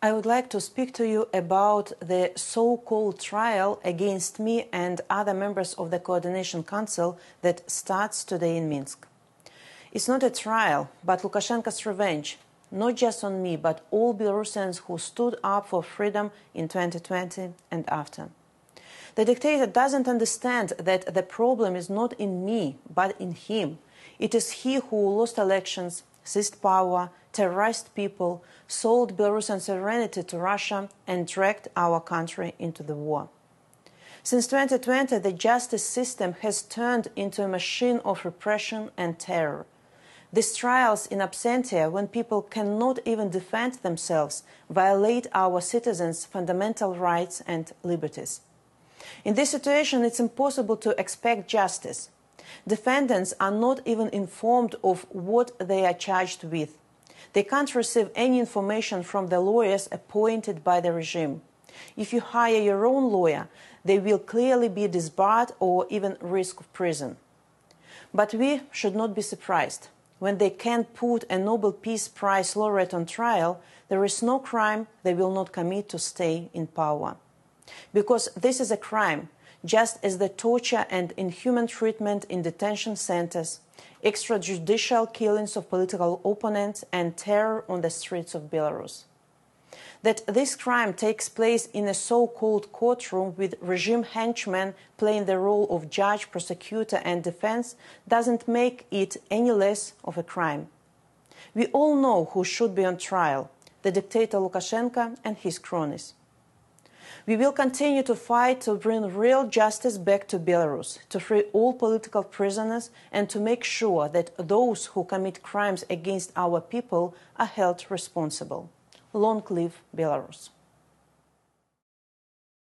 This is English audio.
I would like to speak to you about the so called trial against me and other members of the Coordination Council that starts today in Minsk. It's not a trial, but Lukashenko's revenge, not just on me, but all Belarusians who stood up for freedom in 2020 and after. The dictator doesn't understand that the problem is not in me, but in him. It is he who lost elections, seized power, terrorized people, sold Belarusian sovereignty to Russia, and dragged our country into the war. Since 2020, the justice system has turned into a machine of repression and terror. These trials in absentia, when people cannot even defend themselves, violate our citizens' fundamental rights and liberties. In this situation, it's impossible to expect justice. Defendants are not even informed of what they are charged with. They can't receive any information from the lawyers appointed by the regime. If you hire your own lawyer, they will clearly be disbarred or even risk prison. But we should not be surprised. When they can't put a Nobel Peace Prize laureate on trial, there is no crime they will not commit to stay in power. Because this is a crime, just as the torture and inhuman treatment in detention centers, extrajudicial killings of political opponents, and terror on the streets of Belarus. That this crime takes place in a so called courtroom with regime henchmen playing the role of judge, prosecutor, and defense doesn't make it any less of a crime. We all know who should be on trial the dictator Lukashenko and his cronies. We will continue to fight to bring real justice back to Belarus, to free all political prisoners, and to make sure that those who commit crimes against our people are held responsible. Long live Belarus.